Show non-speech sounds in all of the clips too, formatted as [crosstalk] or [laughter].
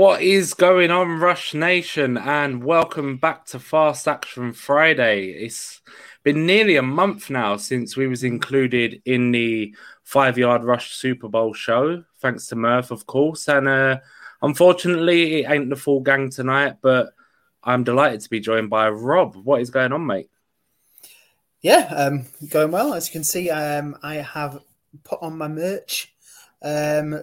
What is going on, Rush Nation? And welcome back to Fast Action Friday. It's been nearly a month now since we was included in the Five Yard Rush Super Bowl show, thanks to Murph, of course. And uh, unfortunately, it ain't the full gang tonight, but I'm delighted to be joined by Rob. What is going on, mate? Yeah, um, going well. As you can see, um, I have put on my merch. Um,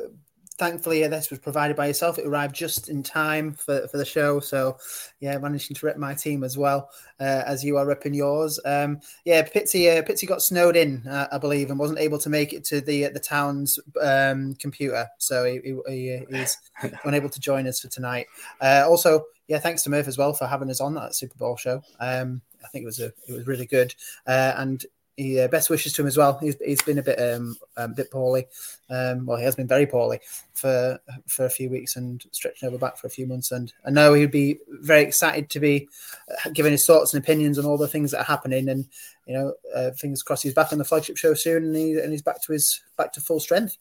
thankfully, this was provided by yourself. It arrived just in time for, for the show. So, yeah, managing to rep my team as well uh, as you are repping yours. Um, yeah, Pitsy, uh, Pitsy got snowed in, uh, I believe, and wasn't able to make it to the the town's um, computer. So he, he, he he's [laughs] unable to join us for tonight. Uh, also, yeah, thanks to Murph as well for having us on that Super Bowl show. Um, I think it was a it was really good, uh, and he, uh, best wishes to him as well. He's, he's been a bit um, a bit poorly. Um, well, he has been very poorly for for a few weeks and stretching over back for a few months. And I know he'd be very excited to be uh, giving his thoughts and opinions on all the things that are happening. And you know, uh, fingers crossed he's back on the flagship show soon and, he, and he's back to his back to full strength.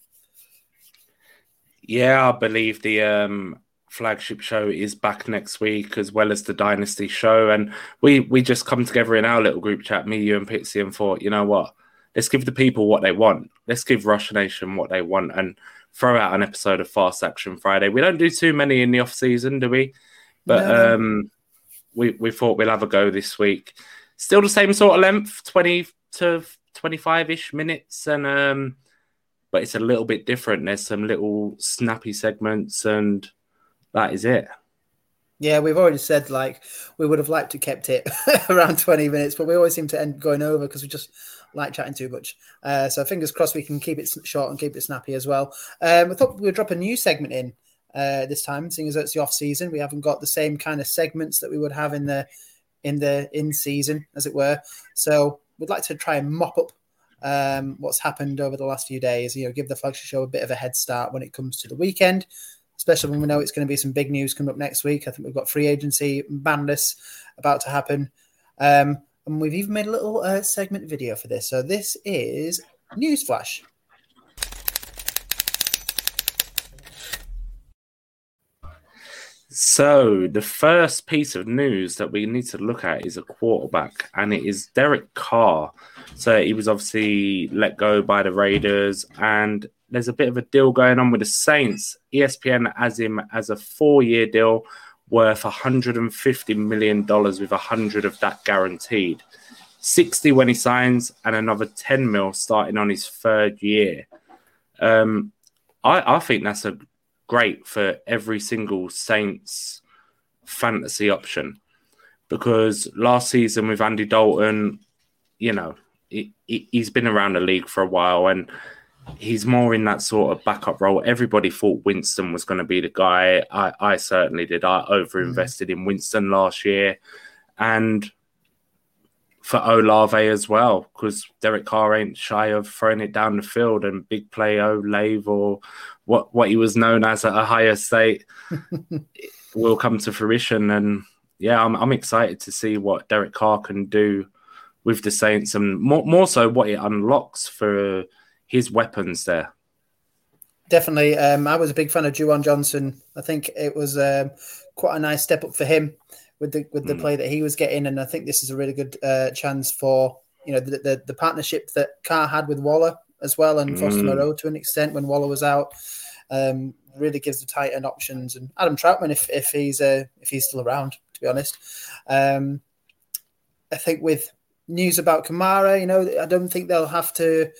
Yeah, I believe the um, flagship show is back next week, as well as the Dynasty show. And we we just come together in our little group chat, me, you, and Pixie, and thought, you know what? Let's give the people what they want. Let's give Rush Nation what they want, and throw out an episode of Fast Action Friday. We don't do too many in the off season, do we? But No. um, we we thought we'll have a go this week. Still the same sort of length, twenty to twenty five ish minutes, and um, but it's a little bit different. There's some little snappy segments, and that is it. Yeah, we've already said like we would have liked to kept it [laughs] around 20 minutes, but we always seem to end going over because we just like chatting too much. Uh, so fingers crossed we can keep it short and keep it snappy as well. Um, I thought we would drop a new segment in uh, this time, seeing as it's the off season. We haven't got the same kind of segments that we would have in the in the in season, as it were. So we'd like to try and mop up um, what's happened over the last few days. You know, give the flagship show a bit of a head start when it comes to the weekend especially when we know it's going to be some big news coming up next week. I think we've got free agency madness about to happen. Um, and we've even made a little uh, segment video for this. So this is Newsflash. So the first piece of news that we need to look at is a quarterback, and it is Derek Carr. So he was obviously let go by the Raiders, and there's a bit of a deal going on with the Saints. ESPN has him as a four-year deal worth 150 million dollars with 100 of that guaranteed. 60 when he signs, and another 10 mil starting on his third year. Um, I, I think that's a great for every single Saints fantasy option because last season with Andy Dalton, you know, he, he's been around the league for a while and he's more in that sort of backup role. Everybody thought Winston was going to be the guy. I, I certainly did. I overinvested in Winston last year. And for Olave as well, because Derek Carr ain't shy of throwing it down the field and big play Olave or what what he was known as at Ohio State [laughs] will come to fruition. And yeah, I'm I'm excited to see what Derek Carr can do with the Saints and more more so what it unlocks for his weapons there. Definitely. Um, I was a big fan of Juwan Johnson. I think it was um, quite a nice step up for him with the with the mm. play that he was getting, and I think this is a really good uh, chance for you know the, the, the partnership that Carr had with Waller as well, and mm. Foster Moreau to an extent when Waller was out. Um, really gives the tight end options, and Adam Trautman if if he's uh, if he's still around, to be honest. Um, I think with news about Kamara, you know, I don't think they'll have to.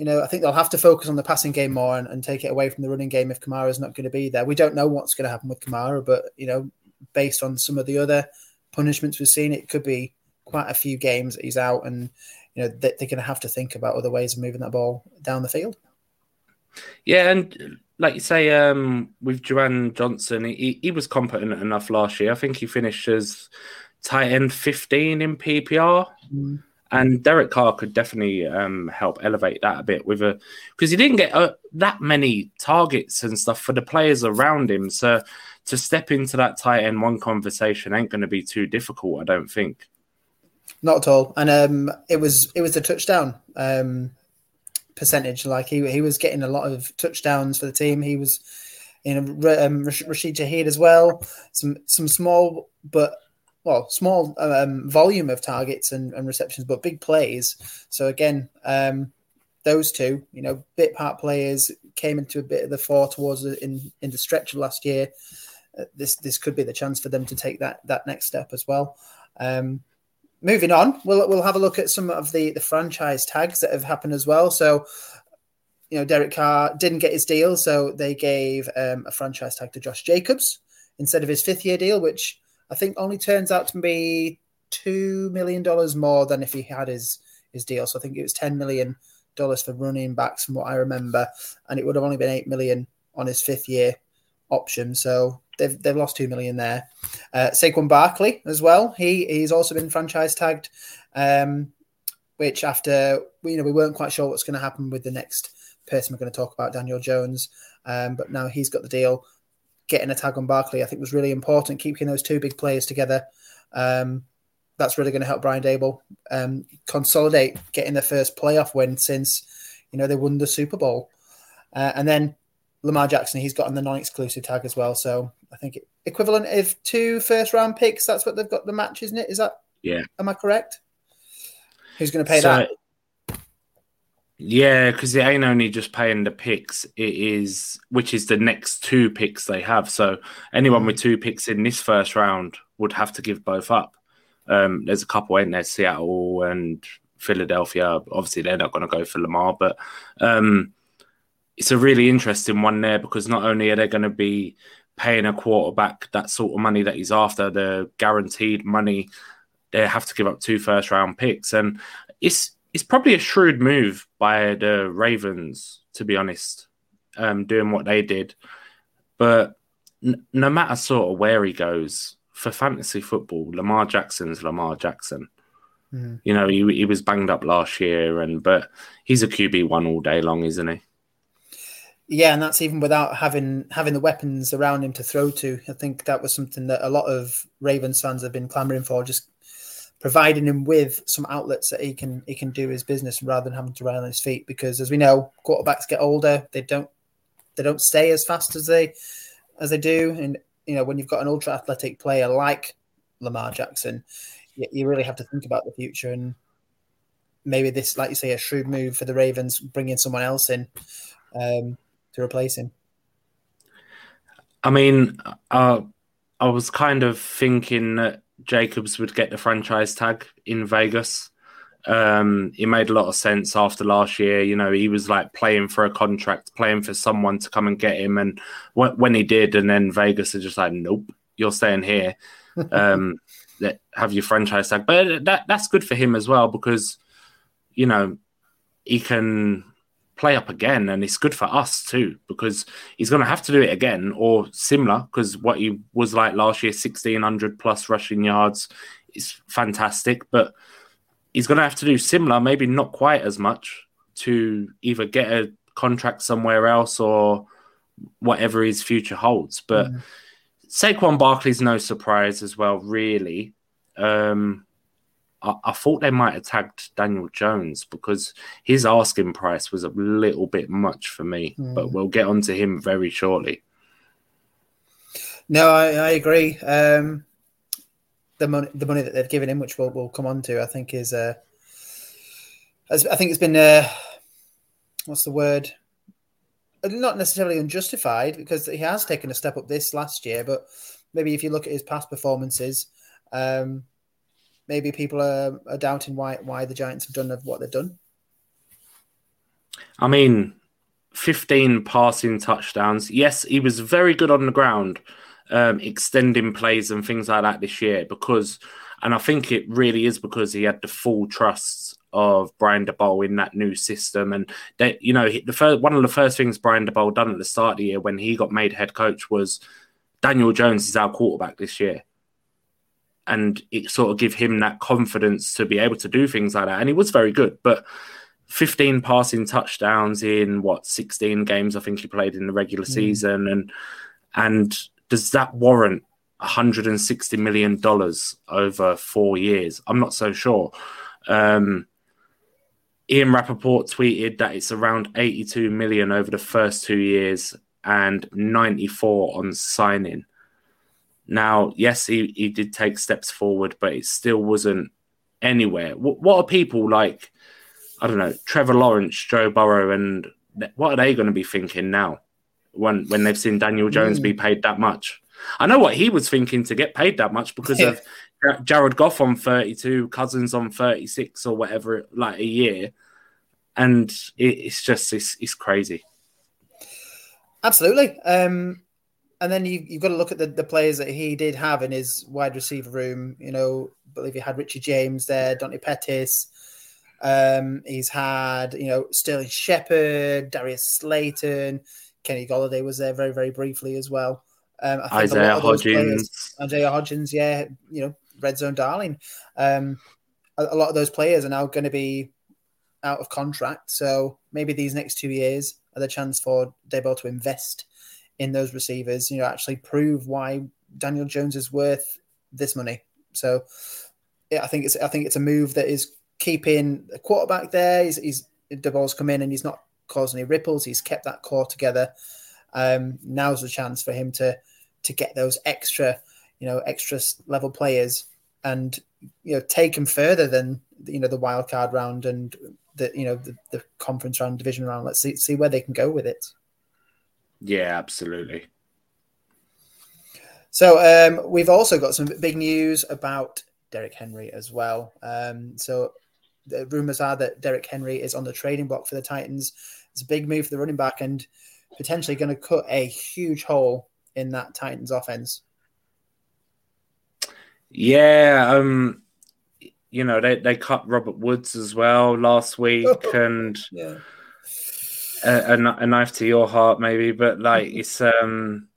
You know, I think they'll have to focus on the passing game more and, and take it away from the running game if Kamara is not going to be there. We don't know what's going to happen with Kamara, but you know, based on some of the other punishments we've seen, it could be quite a few games that he's out, and you know they, are going to have to think about other ways of moving that ball down the field. Yeah, and like you say, um, with Juwan Johnson, he, he was competent enough last year. I think he finished as tight end 15 in PPR. Mm. And Derek Carr could definitely um, help elevate that a bit with a because he didn't get uh, that many targets and stuff for the players around him. So to step into that tight end one conversation ain't going to be too difficult, I don't think. Not at all. And um, it was it was the touchdown um, percentage. Like he he was getting a lot of touchdowns for the team. He was you know um, Rashid Shaheed as well. Some some small but well small um, volume of targets and, and, receptions, but big plays. So again, um, those two, you know, bit part players came into a bit of the fore towards the, in in the stretch of last year this this could be the chance for them to take that that next step as well. Um, moving on, we'll we'll have a look at some of the the franchise tags that have happened as well. So, you know, Derek Carr didn't get his deal, so they gave um, a franchise tag to Josh Jacobs instead of his fifth year deal, which I think only turns out to be two million dollars more than if he had his his deal. So I think it was ten million dollars for running backs, from what I remember, and it would have only been eight million on his fifth year option. So they've they've lost two million there. Uh, Saquon Barkley as well. He he's also been franchise tagged, um, which after you know we weren't quite sure what's going to happen with the next person we're going to talk about, Daniel Jones, um, but now he's got the deal. Getting a tag on Barkley, I think, was really important. Keeping those two big players together. Um, that's really going to help Brian Daboll um, consolidate getting their first playoff win since you know they won the Super Bowl. Uh, and then Lamar Jackson, he's gotten the non-exclusive tag as well. So I think equivalent of two first round picks. That's what they've got the match, isn't it? Is that? Yeah. Am I correct? Who's going to pay so, that? Yeah, because it ain't only just paying the picks; it is which is the next two picks they have. So anyone with two picks in this first round would have to give both up. Um, there's a couple in there, Seattle and Philadelphia. Obviously, they're not going to go for Lamar, but um, it's a really interesting one there because not only are they going to be paying a quarterback that sort of money that he's after, the guaranteed money, they have to give up two first round picks. And it's it's probably a shrewd move by the Ravens, to be honest, um, doing what they did. But n- no matter sort of where he goes for fantasy football, Lamar Jackson's Lamar Jackson. Mm. You know, he, he was banged up last year, and but he's a QB one all day long, isn't he? Yeah, and that's even without having having the weapons around him to throw to. I think that was something that a lot of Ravens fans have been clamoring for, just providing him with some outlets that he can he can do his business rather than having to rely on his feet. Because as we know, quarterbacks get older; they don't they don't stay as fast as they as they do. And you know, when you've got an ultra athletic player like Lamar Jackson, you, you really have to think about the future. And maybe this, like you say, a shrewd move for the Ravens, bringing someone else in um, to replace him. I mean, uh, I was kind of thinking that Jacobs would get the franchise tag in Vegas. Um, it made a lot of sense after last year. You know, he was like playing for a contract, playing for someone to come and get him. And when he did, and then Vegas are just like, nope, you're staying here. [laughs] Um, have your franchise tag. But that that's good for him as well because, you know, he can play up again, and it's good for us too because he's going to have to do it again or similar because what he was like last year, sixteen hundred plus rushing yards, is fantastic. But he's going to have to do similar, maybe not quite as much, to either get a contract somewhere else or whatever his future holds. But mm. Saquon Barkley's no surprise as well, really. Um, I, I, thought they might have tagged Daniel Jones because his asking price was a little bit much for me, mm. but we'll get onto him very shortly. No, I, I agree. Um, the money, the money that they've given him, which we'll, we'll come on to, I think is, uh, I think it's been, uh, what's the word? Not necessarily unjustified because he has taken a step up this last year, but maybe if you look at his past performances, um, maybe people are, are doubting why why the Giants have done what they've done. I mean, 15 passing touchdowns. Yes, he was very good on the ground, um, extending plays and things like that this year because, and I think it really is because he had the full trust of Brian Daboll in that new system. And that, you know, the first, one of the first things Brian Daboll done at the start of the year when he got made head coach was Daniel Jones is our quarterback this year and it sort of give him that confidence to be able to do things like that. And he was very good, but 15 passing touchdowns in what 16 games I think he played in the regular mm. season, and and does that warrant 160 million dollars over four years? I'm not so sure. Um, Ian Rapoport tweeted that it's around 82 million over the first two years and 94 on signing. Now, yes, he, he did take steps forward, but it still wasn't anywhere. What, what are people like? I don't know, Trevor Lawrence, Joe Burrow, and what are they going to be thinking now when when they've seen Daniel Jones mm. be paid that much? I know what he was thinking to get paid that much because yeah. of [laughs] Jared Goff on 32, Cousins on 36 or whatever, like a year. And it, it's just, it's, it's crazy. Absolutely. Um, and then you, you've got to look at the, the players that he did have in his wide receiver room. You know, I believe he had Richie James there, Dante Pettis. Um, he's had, you know, Sterling Shepard, Darius Slayton, Kenny Golladay was there very, very briefly as well. Um, I think Isaiah Hodgins. Players, Isaiah Hodgins, yeah, you know, red zone darling. Um, a, a lot of those players are now going to be out of contract. So maybe these next two years are the chance for Daboll to invest in those receivers, you know, actually prove why Daniel Jones is worth this money. So yeah, I think it's I think it's a move that is keeping the quarterback there. He's, he's balls come in and he's not caused any ripples. He's kept that core together. Um, now's the chance for him to to get those extra, you know, extra level players and you know take them further than you know the wild card round and the you know the, the conference round, division round. Let's see see where they can go with it. Yeah, absolutely. So um, we've also got some big news about Derrick Henry as well. Um, so the rumors are that Derrick Henry is on the trading block for the Titans. It's a big move for the running back and potentially going to cut a huge hole in that Titans offense. Yeah, um, you know they they cut Robert Woods as well last week, [laughs] and yeah a, a, knife to your heart, maybe, but like mm-hmm. it's um,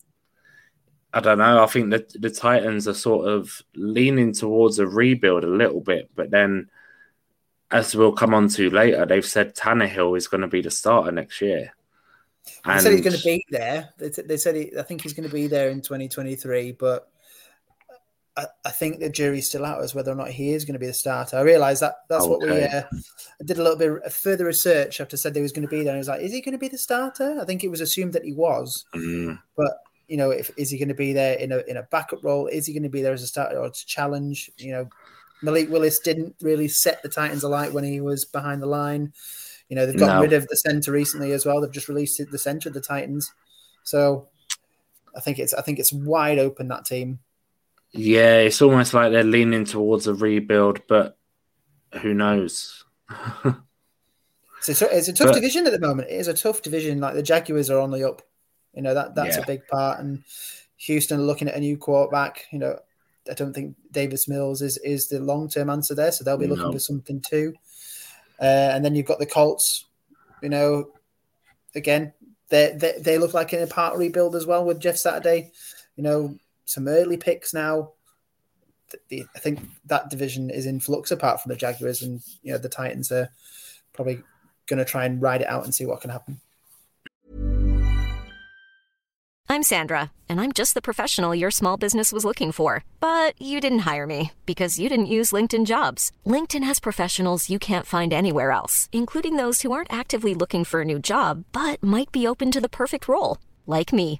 I don't know. I think that the Titans are sort of leaning towards a rebuild a little bit, but then, as we'll come on to later, they've said Tannehill is going to be the starter next year. They said he's going to be there. They, they said he, I think he's going to be there in 2023, but I, I, think the jury's still out as whether or not he is going to be the starter. I realise that that's okay. what we uh, did a little bit of further research after said he was going to be there. And I was like, is he going to be the starter? I think it was assumed that he was, mm. but you know, if is he going to be there in a in a backup role? Is he going to be there as a starter or to challenge? You know, Malik Willis didn't really set the Titans alight when he was behind the line. You know, they've got No. rid of the center recently as well. They've just released the center of the Titans. So I think it's I think it's wide open that team. Yeah, it's almost like they're leaning towards a rebuild, but who knows? It's a, it's a tough But- division at the moment. It is a tough division. Like the Jaguars are on the up. You know that that's Yeah. a big part. And Houston are looking at a new quarterback. You know, I don't think Davis Mills is is the long term answer there. So they'll be looking No. for something too. Uh, and then you've got the Colts. You know, again, they they they look like in a part rebuild as well with Jeff Saturday. You know, some early picks now. I think that division is in flux apart from the Jaguars and you know the Titans are probably going to try and ride it out and see what can happen. I'm Sandra, and I'm just the professional your small business was looking for. But you didn't hire me because you didn't use LinkedIn jobs. LinkedIn has professionals you can't find anywhere else, including those who aren't actively looking for a new job but might be open to the perfect role, like me.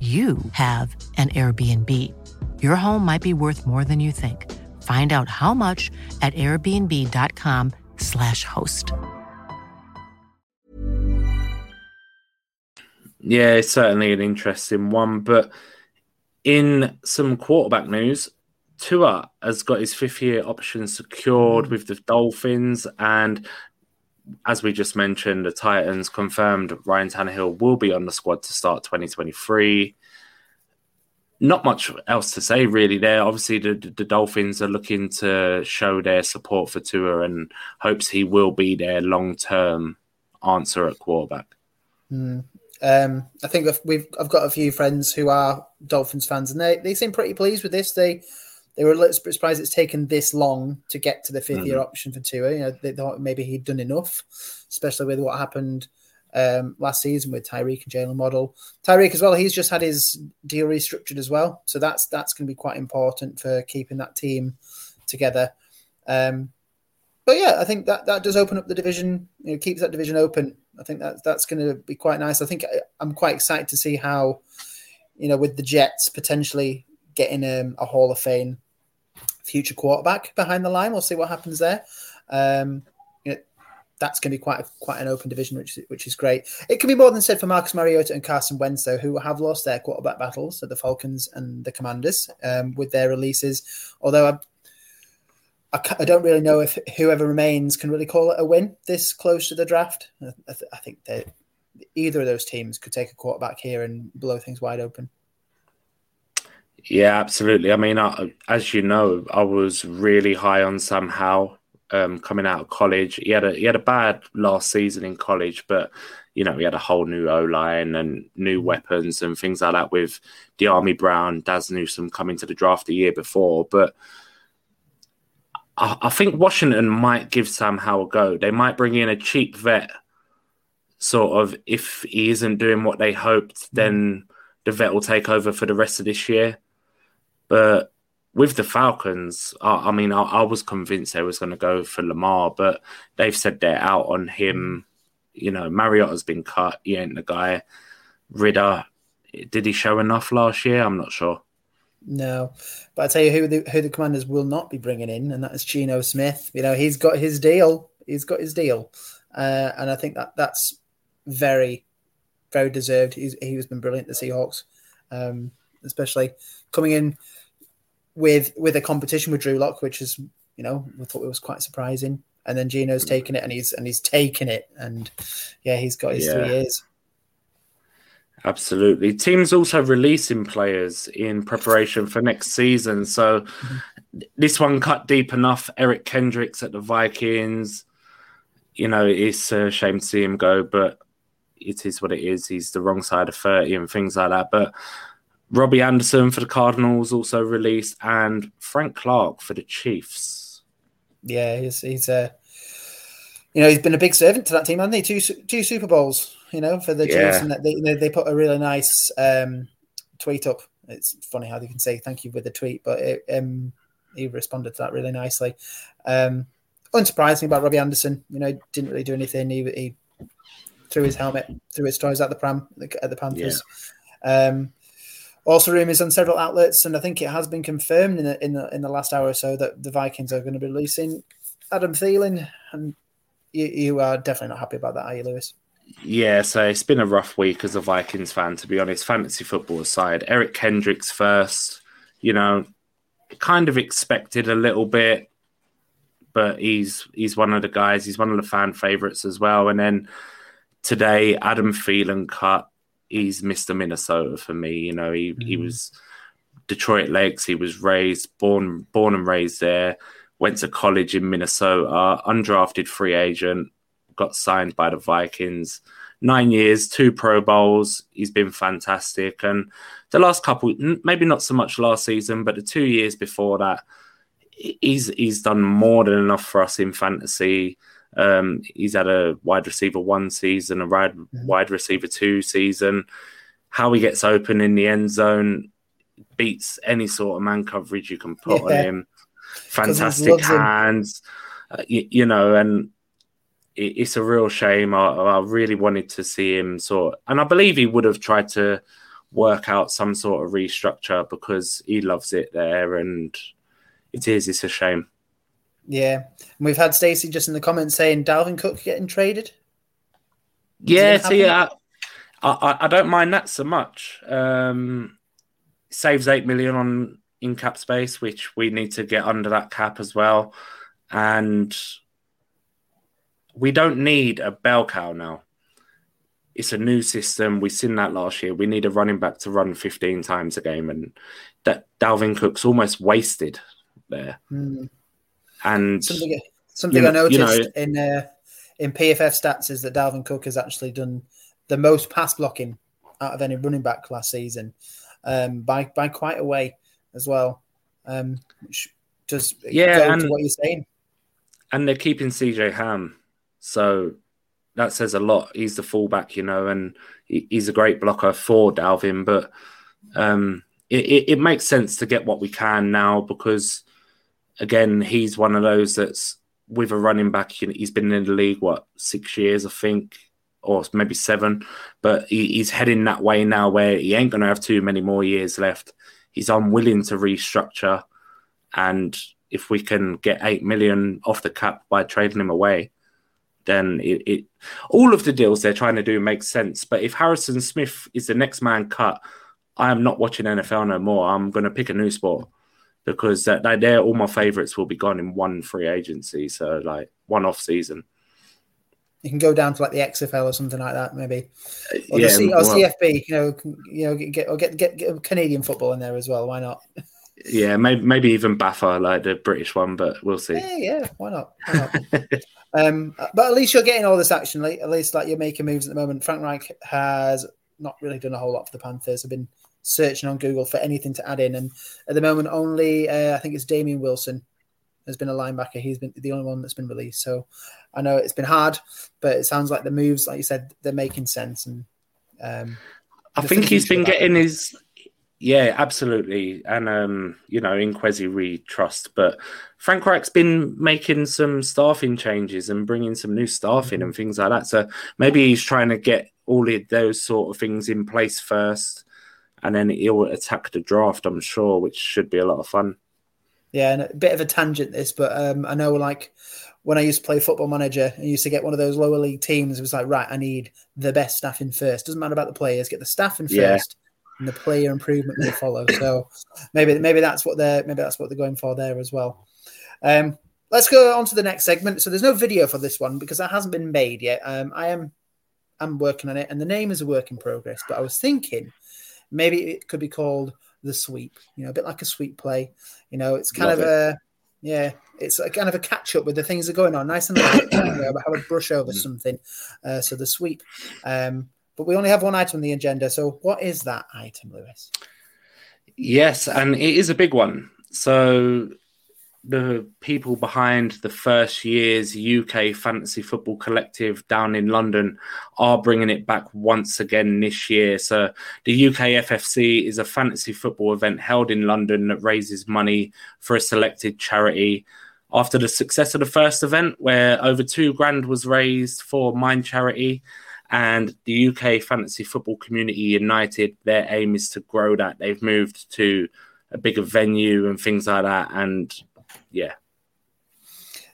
you have an Airbnb. Your home might be worth more than you think. Find out how much at airbnb.com/slash host. Yeah, it's certainly an interesting one. But in some quarterback news, Tua has got his fifth year option secured hmm. with the Dolphins. And as we just mentioned, the Titans confirmed Ryan Tannehill will be on the squad to start 2023. Not much else to say, really. There, obviously, the, the Dolphins are looking to show their support for Tua and hopes he will be their long term answer at quarterback. Um, I think we've I've got a few friends who are Dolphins fans, and they, they seem pretty pleased with this. They they were a little surprised it's taken this long to get to the 5th year option for Tua. You know, they thought maybe he'd done enough, especially with what happened um, last season with Tyreek and Jaylen Waddle. Tyreek as well, he's just had his deal restructured as well, so that's that's going to be quite important for keeping that team together. Um, but yeah, I think that that does open up the division. You know, keeps that division open. I think that that's going to be quite nice. I think I, I'm quite excited to see how, you know, with the Jets potentially getting um, a Hall of Fame future quarterback behind the line. We'll see what happens there. Um, that's going to be quite a, quite an open division, which which is great. It can be more than said for Marcus Mariota and Carson Wentz, though, who have lost their quarterback battles at the Falcons and the Commanders um, with their releases. Although I, I, I don't really know if whoever remains can really call it a win this close to the draft. I, I, th- I think that either of those teams could take a quarterback here and blow things wide open. Yeah, absolutely. I mean, I, as you know, I was really high on Sam Howell um, coming out of college. He had a he had a bad last season in college, but you know he had a whole new O line and new weapons and things like that with Dyami Brown, Dazz Newsome coming to the draft the year before. But I, I think Washington might give Sam Howell a go. They might bring in a cheap vet, sort of. If he isn't doing what they hoped, then the vet will take over for the rest of this year. But with the Falcons, I, I mean, I, I was convinced they was going to go for Lamar, but they've said they're out on him. You know, Mariota's been cut. He ain't the guy. Ridder, did he show enough last year? I'm not sure. No, but I tell you who the who the Commanders will not be bringing in, and that is Geno Smith. You know, he's got his deal. He's got his deal, uh, and I think that that's very, very deserved. He's he's been brilliant. The Seahawks, um, especially coming in with with a competition with Drew Lock, which is you know I thought it was quite surprising. And then Geno's hmm. taken it, and he's and he's taken it, and yeah, he's got his Yeah. three years. Absolutely. Teams also releasing players in preparation for next season. So mm-hmm. this one cut deep enough. Eric Kendricks at the Vikings. you know, it's a shame to see him go, but it is what it is. He's the wrong side of 30 and things like that. But Robbie Anderson for the Cardinals also released, and Frank Clark for the Chiefs. Yeah, he's he's a, uh, you know, he's been a big servant to that team, hasn't he? Two two Super Bowls, you know, for the yeah. Chiefs, and they, they, they put a really nice um, tweet up. It's funny how they can say thank you with a tweet, but it, um, he responded to that really nicely. Um, unsurprising about Robbie Anderson, you know, didn't really do anything. He, he threw his helmet, threw his toys at the pram at the Panthers. Yeah. Um, also, rumors on several outlets, and I think it has been confirmed in the in the in the last hour or so that the Vikings are going to be releasing Adam Thielen, and you, you are definitely not happy about that, are you, Lewis? Yeah, so it's been a rough week as a Vikings fan, to be honest. Fantasy football aside, Eric Kendricks first, you know, kind of expected a little bit, but he's he's one of the guys. He's one of the fan favorites as well. And then today, Adam Thielen cut. He's Mr. Minnesota for me. You know, he, mm-hmm. he was Detroit Lakes. He was raised, born born and raised there. Went to college in Minnesota. Undrafted free agent. Got signed by the Vikings. Nine years, two Pro Bowls. He's been fantastic. And the last couple, maybe not so much last season, but the two years before that, he's he's done more than enough for us in fantasy. Um, he's had a wide receiver one season, a wide, wide receiver two season. How he gets open in the end zone beats any sort of man coverage you can put yeah. on him. Fantastic hands, uh, you, you, know, and it, it's a real shame. I, I, really wanted to see him sort, and I believe he would have tried to work out some sort of restructure because he loves it there, and it is. It's a shame. Yeah, and we've had Stacey just in the comments saying Dalvin Cook getting traded. Yeah, see, I, I, I don't mind that so much. Um, saves eight million on in cap space, which we need to get under that cap as well, and we don't need a bell cow now. It's a new system. We've seen that last year. We need a running back to run 15 times a game, and that Dalvin Cook's almost wasted there. Mm. And something, something you I noticed you know, in uh, in PFF stats is that Dalvin Cook has actually done the most pass blocking out of any running back last season um, by by quite a way as well. Um, which just yeah, and, what you're saying. And they're keeping CJ Ham, so that says a lot. He's the fullback, you know, and he's a great blocker for Dalvin. But um, it, it, it makes sense to get what we can now because again, he's one of those that's with a running back. He's been in the league what six years, I think, or maybe seven. But he, he's heading that way now, where he ain't going to have too many more years left. He's unwilling to restructure, and if we can get eight million off the cap by trading him away, then it, it all of the deals they're trying to do makes sense. But if Harrison Smith is the next man cut, I am not watching NFL no more. I'm going to pick a new sport because that they're all my favorites will be gone in one free agency, so like one off season. You can go down to like the XFL or something like that, maybe, or, yeah, C- or well, CFB. You know, you know, get or get, get, get Canadian football in there as well. Why not? Yeah, maybe maybe even BAFA, like the British one, but we'll see. Yeah, yeah, why not? Why not? [laughs] um, but at least you're getting all this action. Like, at least like you're making moves at the moment. Frank Reich has not really done a whole lot for the Panthers. Have been searching on Google for anything to add in. And at the moment, only uh, I think it's Damian Wilson has been a linebacker. He's been the only one that's been released. So I know it's been hard, but it sounds like the moves, like you said, they're making sense. And um, I think he's been getting his. Yeah, absolutely. And, um, you know, in Kwesi we trust. But Frank Reich's been making some staffing changes and bringing some new staff in mm-hmm. and things like that. So maybe he's trying to get all of those sort of things in place first and then he'll attack the draft, I'm sure, which should be a lot of fun. Yeah, and a bit of a tangent this, but um, I know like when I used to play football manager, I used to get one of those lower league teams. It was like, right, I need the best staff in first. Doesn't matter about the players, get the staff in yeah. first, and the player improvement will follow. [coughs] So maybe maybe that's what they're maybe that's what they're going for there as well. Um, let's go on to the next segment. So there's no video for this one because that hasn't been made yet. Um, I am I'm working on it, and the name is a work in progress. But I was thinking maybe it could be called the sweep. You know, a bit like a sweep play. You know, it's kind Love of it. a Yeah, it's a kind of a catch up with the things that are going on. Nice and light, know, have a brush over Mm. something. Uh, so the sweep. Um, but we only have one item on the agenda. So what is that item, Lewis? Yes, and it is a big one. So the people behind the first year's UK Fantasy Football Collective down in London are bringing it back once again this year. So the UK FFC is a fantasy football event held in London that raises money for a selected charity. After the success of the first event, where over two grand was raised for Mind Charity, and the UK Fantasy Football Community United, their aim is to grow that. They've moved to a bigger venue and things like that. And yeah,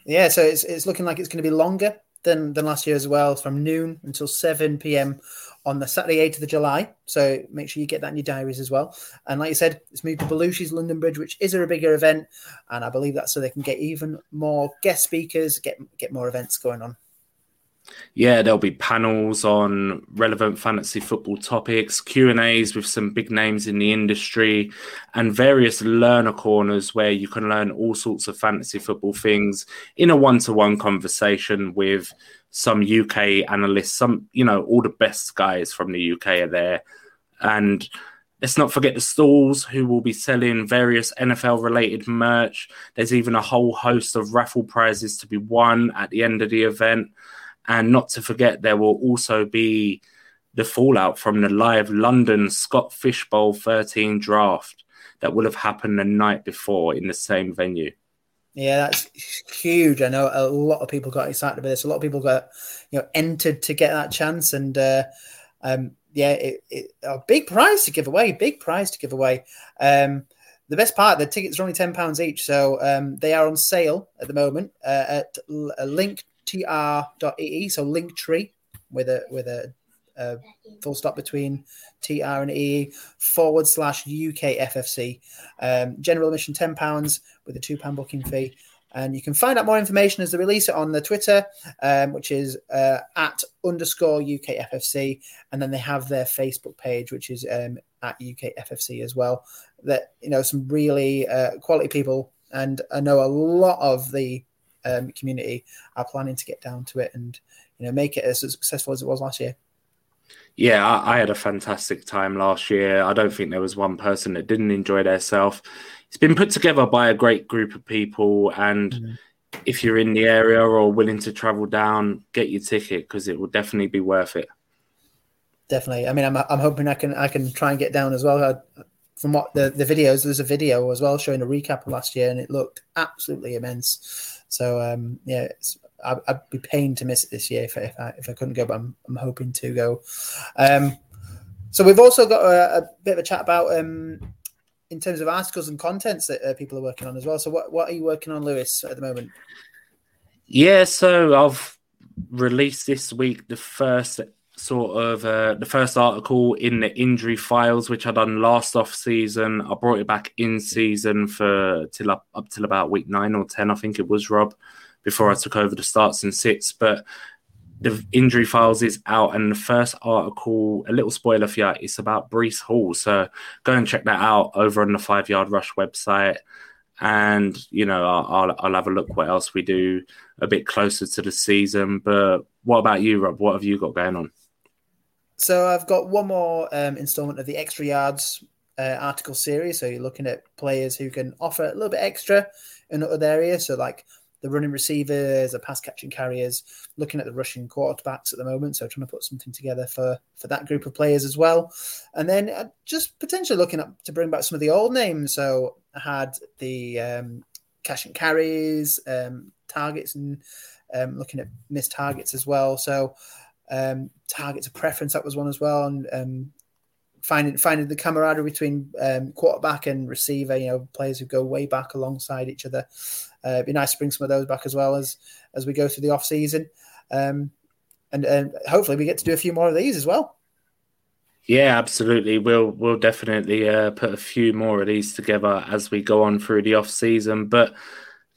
Yeah, so it's, it's looking like it's going to be longer than, than last year as well, from noon until 7 p.m. on the Saturday, 8th of July. So make sure you get that in your diaries as well. And like you said, it's moved to Belushi's London Bridge, which is a bigger event. And I believe that's so they can get even more guest speakers, get get more events going on. Yeah, there'll be panels on relevant fantasy football topics, Q and A's with some big names in the industry, and various learner corners where you can learn all sorts of fantasy football things in a one-to-one conversation with some UK analysts. Some, you know, all the best guys from the UK are there, and Let's not forget the stalls who will be selling various NFL related merch. There's even a whole host of raffle prizes to be won at the end of the event. And not to forget, there will also be the fallout from the live London Scott Fishbowl 13 draft that will have happened the night before in the same venue. Yeah, that's huge. I know a lot of people got excited about this. A lot of people got you know entered to get that chance, and uh, um, yeah, it, it, a big prize to give away. Big prize to give away. Um, the best part, the tickets are only ten pounds each, so um, they are on sale at the moment uh, at l- linktr.ee. So Linktree with a with a, a full stop between TR and EE forward slash UK FFC. Um, general admission ten pounds with a two pound booking fee. And you can find out more information as they release it on the Twitter, um, which is uh, at underscore UK FFC. And then they have their Facebook page, which is um, at UK FFC as well. That, you know, some really uh, quality people. And I know a lot of the um, community are planning to get down to it and, you know, make it as successful as it was last year. Yeah, I, I had a fantastic time last year. I don't think there was one person that didn't enjoy themselves. It's been put together by a great group of people, and Mm-hmm. if you're in the area or willing to travel down, get your ticket because it will definitely be worth it. Definitely. I mean, I'm, I'm hoping I can I can try and get down as well. I, from what the, the videos, there's a video as well showing a recap of last year, and it looked absolutely immense. So um, yeah, I, I'd be pained to miss it this year if, I- if I if I couldn't go, but I'm I'm hoping to go. Um, so we've also got a, a bit of a chat about um, in terms of articles and contents that uh, people are working on as well. So what what are you working on, Lewis, at the moment? Yeah, so I've released this week the first sort of uh, the first article in the injury files, which I done last off season. I brought it back in season for till up up till about week nine or ten, I think it was Rob, before I took over the starts and sits. But the injury files is out, and the first article, a little spoiler for you, it's about Breece Hall. So go and check that out over on the Five Yard Rush website and you know I'll, I'll, I'll have a look what else we do a bit closer to the season but what about you rob what have you got going on So I've got one more um, installment of the extra yards uh, article series. So you're looking at players who can offer a little bit extra in other areas. So like the running receivers, the pass catching carriers, looking at the rushing quarterbacks at the moment. So trying to put something together for for that group of players as well. And then uh, just potentially looking up to bring back some of the old names. So I had the um, cash and carries, um, targets, and um, looking at missed targets as well. So um, targets of preference that was one as well, and um, finding finding the camaraderie between um, quarterback and receiver. You know, players who go way back alongside each other. Uh, it'd be nice to bring some of those back as well as as we go through the off season, um, and and hopefully we get to do a few more of these as well. yeah absolutely we'll we'll definitely uh, put a few more of these together as we go on through the off season but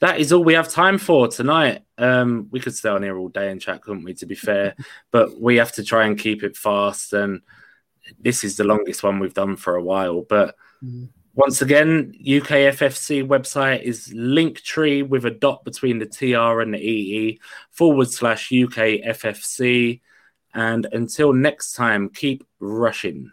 that is all we have time for tonight um we could stay on here all day and chat couldn't we to be fair but we have to try and keep it fast and this is the longest one we've done for a while but Once again, UKFFC website is linktree with a dot between the TR and the EE forward slash UKFFC. And until next time, keep rushing.